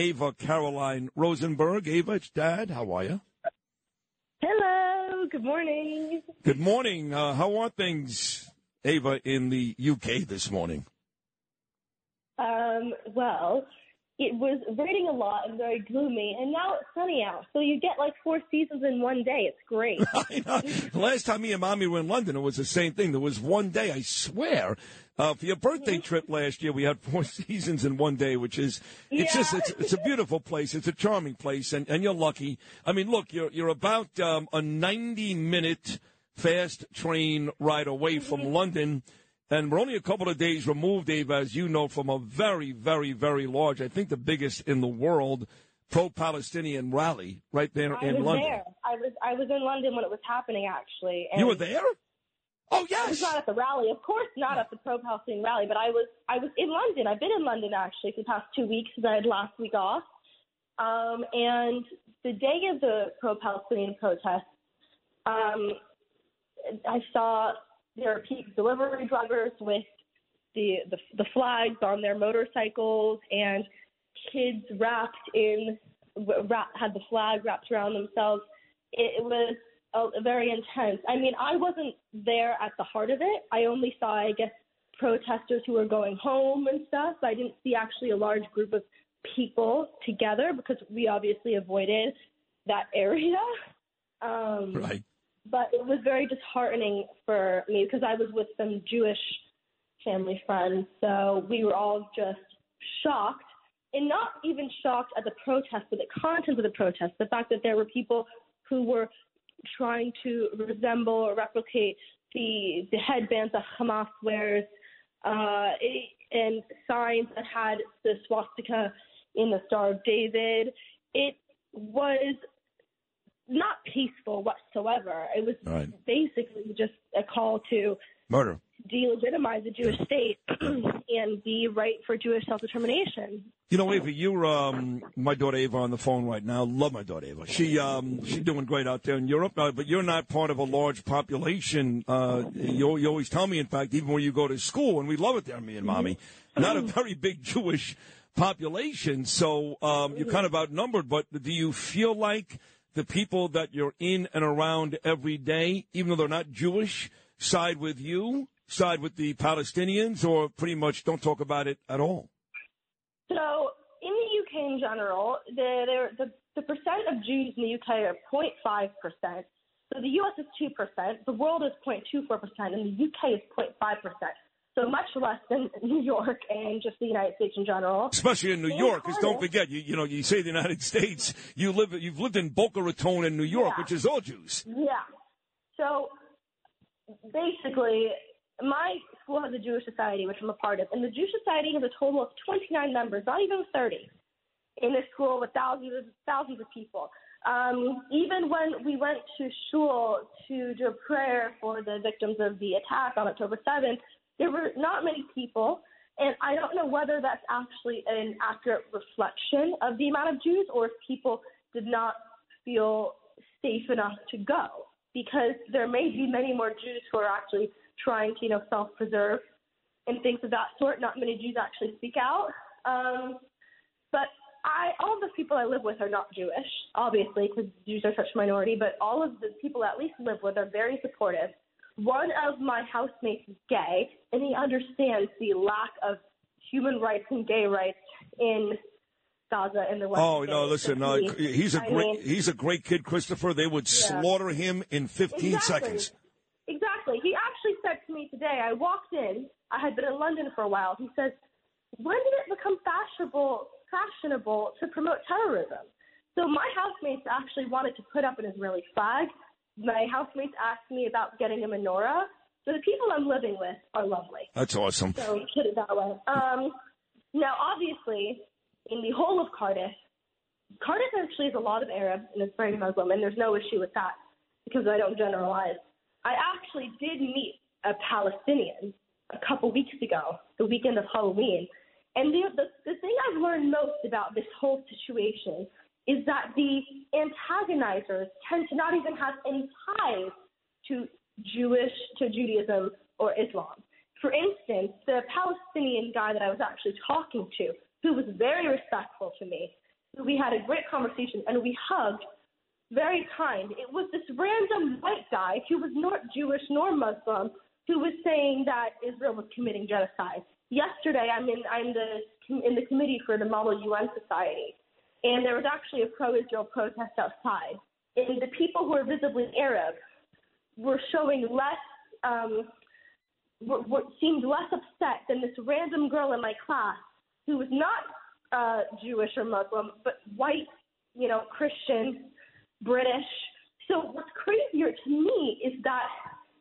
Ava Caroline Rosenberg. Ava, it's Dad. How are you? Hello. Good morning. Good morning. Uh, how are things, Ava, in the UK this morning? Um, well, it was raining a lot and very gloomy, and now it's sunny out. So you get like four seasons in one day. It's great. Know. Last time me and Mommy were in London, it was the same thing. There was one day, I swear, uh, for your birthday Mm-hmm. trip last year, we had four seasons in one day, which is it's Yeah. just it's, it's a beautiful place. It's a charming place, and, and you're lucky. I mean, look, you're you're about um, a 90 minute fast train ride away from Mm-hmm. London. And we're only a couple of days removed, Dave, as you know, from a very, very, very large, I think the biggest in the world, pro-Palestinian rally right there I in was London. there. I was I was in London when it was happening, actually. And You were there? Oh I was yes. not at the rally, of course, not at the pro-Palestinian rally, but I was I was in London. I've been in London actually for the past two weeks because I had last week off. Um, and the day of the pro-Palestinian protest, um, I saw there are people, delivery drivers with the, the the flags on their motorcycles and kids wrapped in wrap, had the flag wrapped around themselves. It, it was very intense. I mean, I wasn't there at the heart of it. I only saw, I guess, protesters who were going home and stuff. I didn't see actually a large group of people together because we obviously avoided that area. Um, Right. But it was very disheartening for me because I was with some Jewish family friends. So we were all just shocked, and not even shocked at the protest, but the content of the protest. The fact that there were people who were trying to resemble or replicate the the headbands that Hamas wears, uh, and signs that had the swastika in the Star of David. It was not peaceful whatsoever. It was Right. basically just a call to Murder. delegitimize the Jewish state and be right for Jewish self determination. You know, Ava, you're um, my daughter Ava on the phone right now. Love my daughter Ava. She um, she's doing great out there in Europe, uh, but you're not part of a large population. Uh, you, you always tell me, in fact, even when you go to school, and we love it there, me and mommy. Not a very big Jewish population, so um, you're kind of outnumbered. But do you feel like the people that you're in and around every day, even though they're not Jewish, side with you, side with the Palestinians, or pretty much don't talk about it at all? So, in the UK in general, the, the, the percent of Jews in the UK are 0.5%. So, the US is 2%, the world is 0.24%, and the UK is 0.5%. So, much less than New York and just the United States in general. especially in New In York. Because don't forget, you you know, you say the United States, you live you've lived in Boca Raton in New York, Yeah. which is all Jews. Yeah. So basically, my school has a Jewish society, which I'm a part of, and the Jewish society has a total of 29 members, not even 30, in this school with thousands of thousands of people. Um, even when we went to shul to do a prayer for the victims of the attack on October 7th, there were not many people. And I don't know whether that's actually an accurate reflection of the amount of Jews or if people did not feel safe enough to go because there may be many more Jews who are actually trying to, you know, self-preserve and things of that sort. Not many Jews actually speak out. Um, but I, all of the people I live with are not Jewish, obviously, because Jews are such a minority. But all of the people I at least live with are very supportive. One of my housemates is gay, and he understands the lack of human rights and gay rights in Gaza and the West. Oh no, listen, uh, he's a I great mean- he's a great kid, Christopher. They would Yeah. slaughter him in 15 exactly. seconds. Exactly. He actually said to me today, I walked in, I had been in London for a while. He says, When did it become fashionable fashionable to promote terrorism? So my housemates actually wanted to put up an Israeli flag. My housemates asked me about getting a menorah. So the people I'm living with are lovely. That's awesome. So put it that way. Um, now, obviously, in the whole of Cardiff, Cardiff actually has a lot of Arabs and it's very Muslim, and there's no issue with that because I don't generalize. I actually did meet a Palestinian a couple weeks ago, the weekend of Halloween, and the, the the thing I've learned most about this whole situation is that the antagonizers tend to not even have any ties to Jewish to Judaism or Islam. For instance, the Palestinian guy that I was actually talking to, who was very respectful to me, We had a great conversation and we hugged, very kind. It was this random white guy who was not Jewish nor Muslim who was saying that Israel was committing genocide. Yesterday, I'm in I'm the in the committee for the Model UN Society, and there was actually a pro-Israel protest outside. And the people who are visibly Arab were showing less, um, were, were, seemed less upset than this random girl in my class who was not uh, Jewish or Muslim, but white, you know, Christian, British. So what's crazier to me is that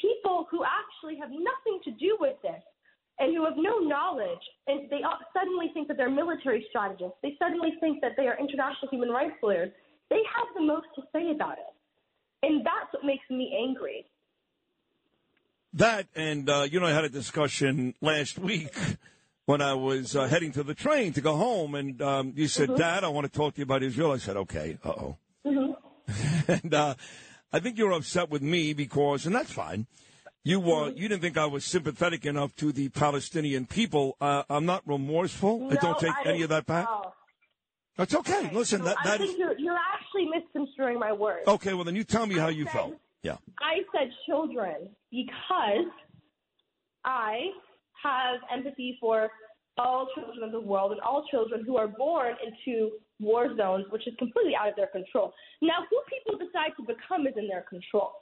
people who actually have nothing to do with this and who have no knowledge, and they suddenly think that they're military strategists. They suddenly think that they are international human rights lawyers. They have the most to say about it. And that's what makes me angry. That, and uh, you know, I had a discussion last week when I was uh, heading to the train to go home, and um, you said, mm-hmm. Dad, I want to talk to you about Israel. I said, okay, uh oh. Mm-hmm. and uh, I think you're upset with me because, and that's fine. You uh, you didn't think I was sympathetic enough to the Palestinian people. Uh, I'm not remorseful. No, I don't take I any of that back. Oh. That's okay. Listen, so that, that I think is... you're, you're actually misconstruing my words. Okay, well then you tell me how I you said, felt. Yeah. I said children because I have empathy for all children of the world and all children who are born into war zones, which is completely out of their control. Now, who people decide to become is in their control.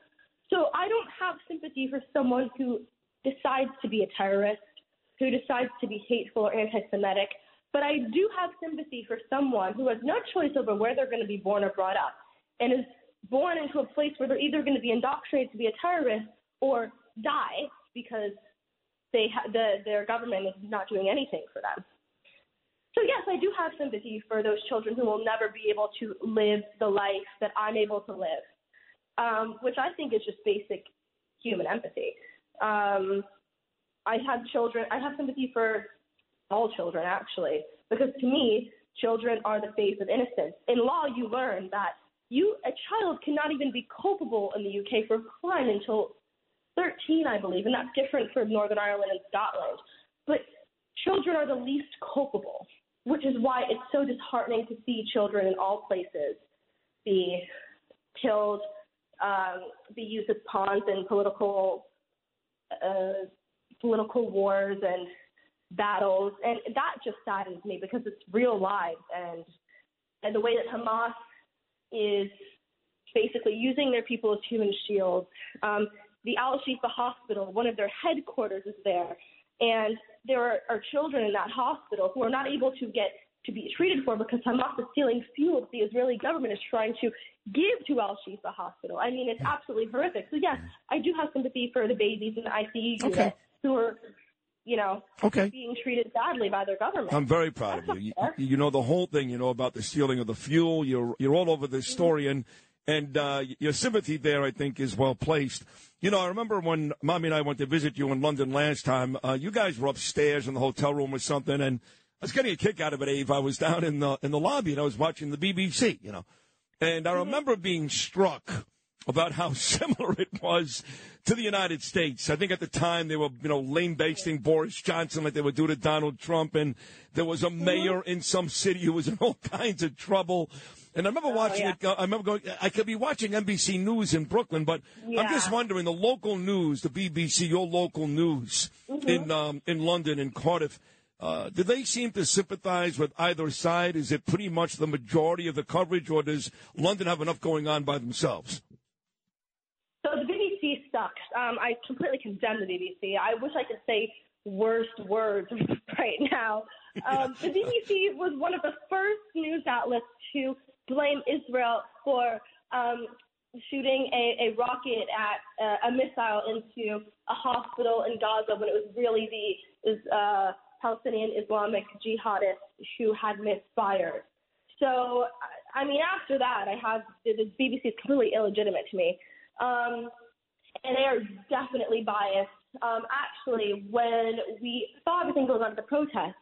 So I don't have sympathy for someone who decides to be a terrorist, who decides to be hateful or anti Semitic, but I do have sympathy for someone who has no choice over where they're going to be born or brought up and is born into a place where they're either going to be indoctrinated to be a terrorist or die because they ha- the, their government is not doing anything for them. So yes, I do have sympathy for those children who will never be able to live the life that I'm able to live um, which I think is just basic human empathy. Um, I have children. I have sympathy for all children, actually, because to me, children are the face of innocence. In law, you learn that you a child cannot even be culpable in the UK for a crime until 13, I believe, and that's different for Northern Ireland and Scotland. But children are the least culpable, which is why it's so disheartening to see children in all places be killed um, be used as pawns in political uh, political wars and battles, and that just saddens me because it's real lives and and the way that Hamas is basically using their people as human shields. Um, the Al Shifa Hospital, one of their headquarters is there, and there are, are children in that hospital who are not able to get to be treated for because Hamas is stealing fuel that the Israeli government is trying to give to Al Shifa Hospital. I mean, it's absolutely horrific. So yes, I do have sympathy for the babies in the ICU okay. unit who are, you know, okay. being treated badly by their government. I'm very proud That's of you. you. You know the whole thing. You know about the stealing of the fuel. You're you're all over this story, and and uh, your sympathy there, I think, is well placed. You know, I remember when mommy and I went to visit you in London last time. Uh, you guys were upstairs in the hotel room or something, and was getting a kick out of it, Ave. I was down in the in the lobby and I was watching the BBC, you know, and I remember being struck about how similar it was to the United States. I think at the time they were, you know, lame basting Boris Johnson like they would do to Donald Trump, and there was a mm-hmm. mayor in some city who was in all kinds of trouble. And I remember oh, watching oh, yeah. it. I remember going. I could be watching NBC News in Brooklyn, but yeah. I'm just wondering the local news, the BBC, your local news mm-hmm. in um, in London in Cardiff uh, do they seem to sympathize with either side? Is it pretty much the majority of the coverage, or does London have enough going on by themselves? So the BBC sucks. Um, I completely condemn the BBC. I wish I could say worst words right now. Um, the BBC was one of the first news outlets to blame Israel for um, shooting a, a rocket at uh, a missile into a hospital in Gaza when it was really the is, uh, Palestinian Islamic jihadists who had misfired. So, I mean, after that, I have the BBC is completely illegitimate to me, um, and they are definitely biased. Um, actually, when we saw everything going on at the protest,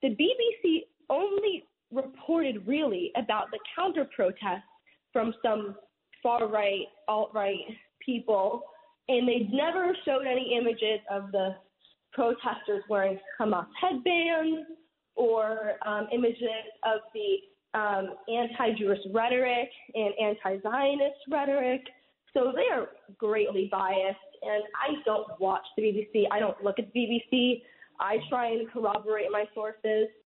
the BBC only reported really about the counter protests from some far right, alt right people, and they never showed any images of the protesters wearing Hamas headbands or um, images of the um, anti-Jewish rhetoric and anti-Zionist rhetoric. So they are greatly biased, and I don't watch the BBC. I don't look at the BBC. I try and corroborate my sources.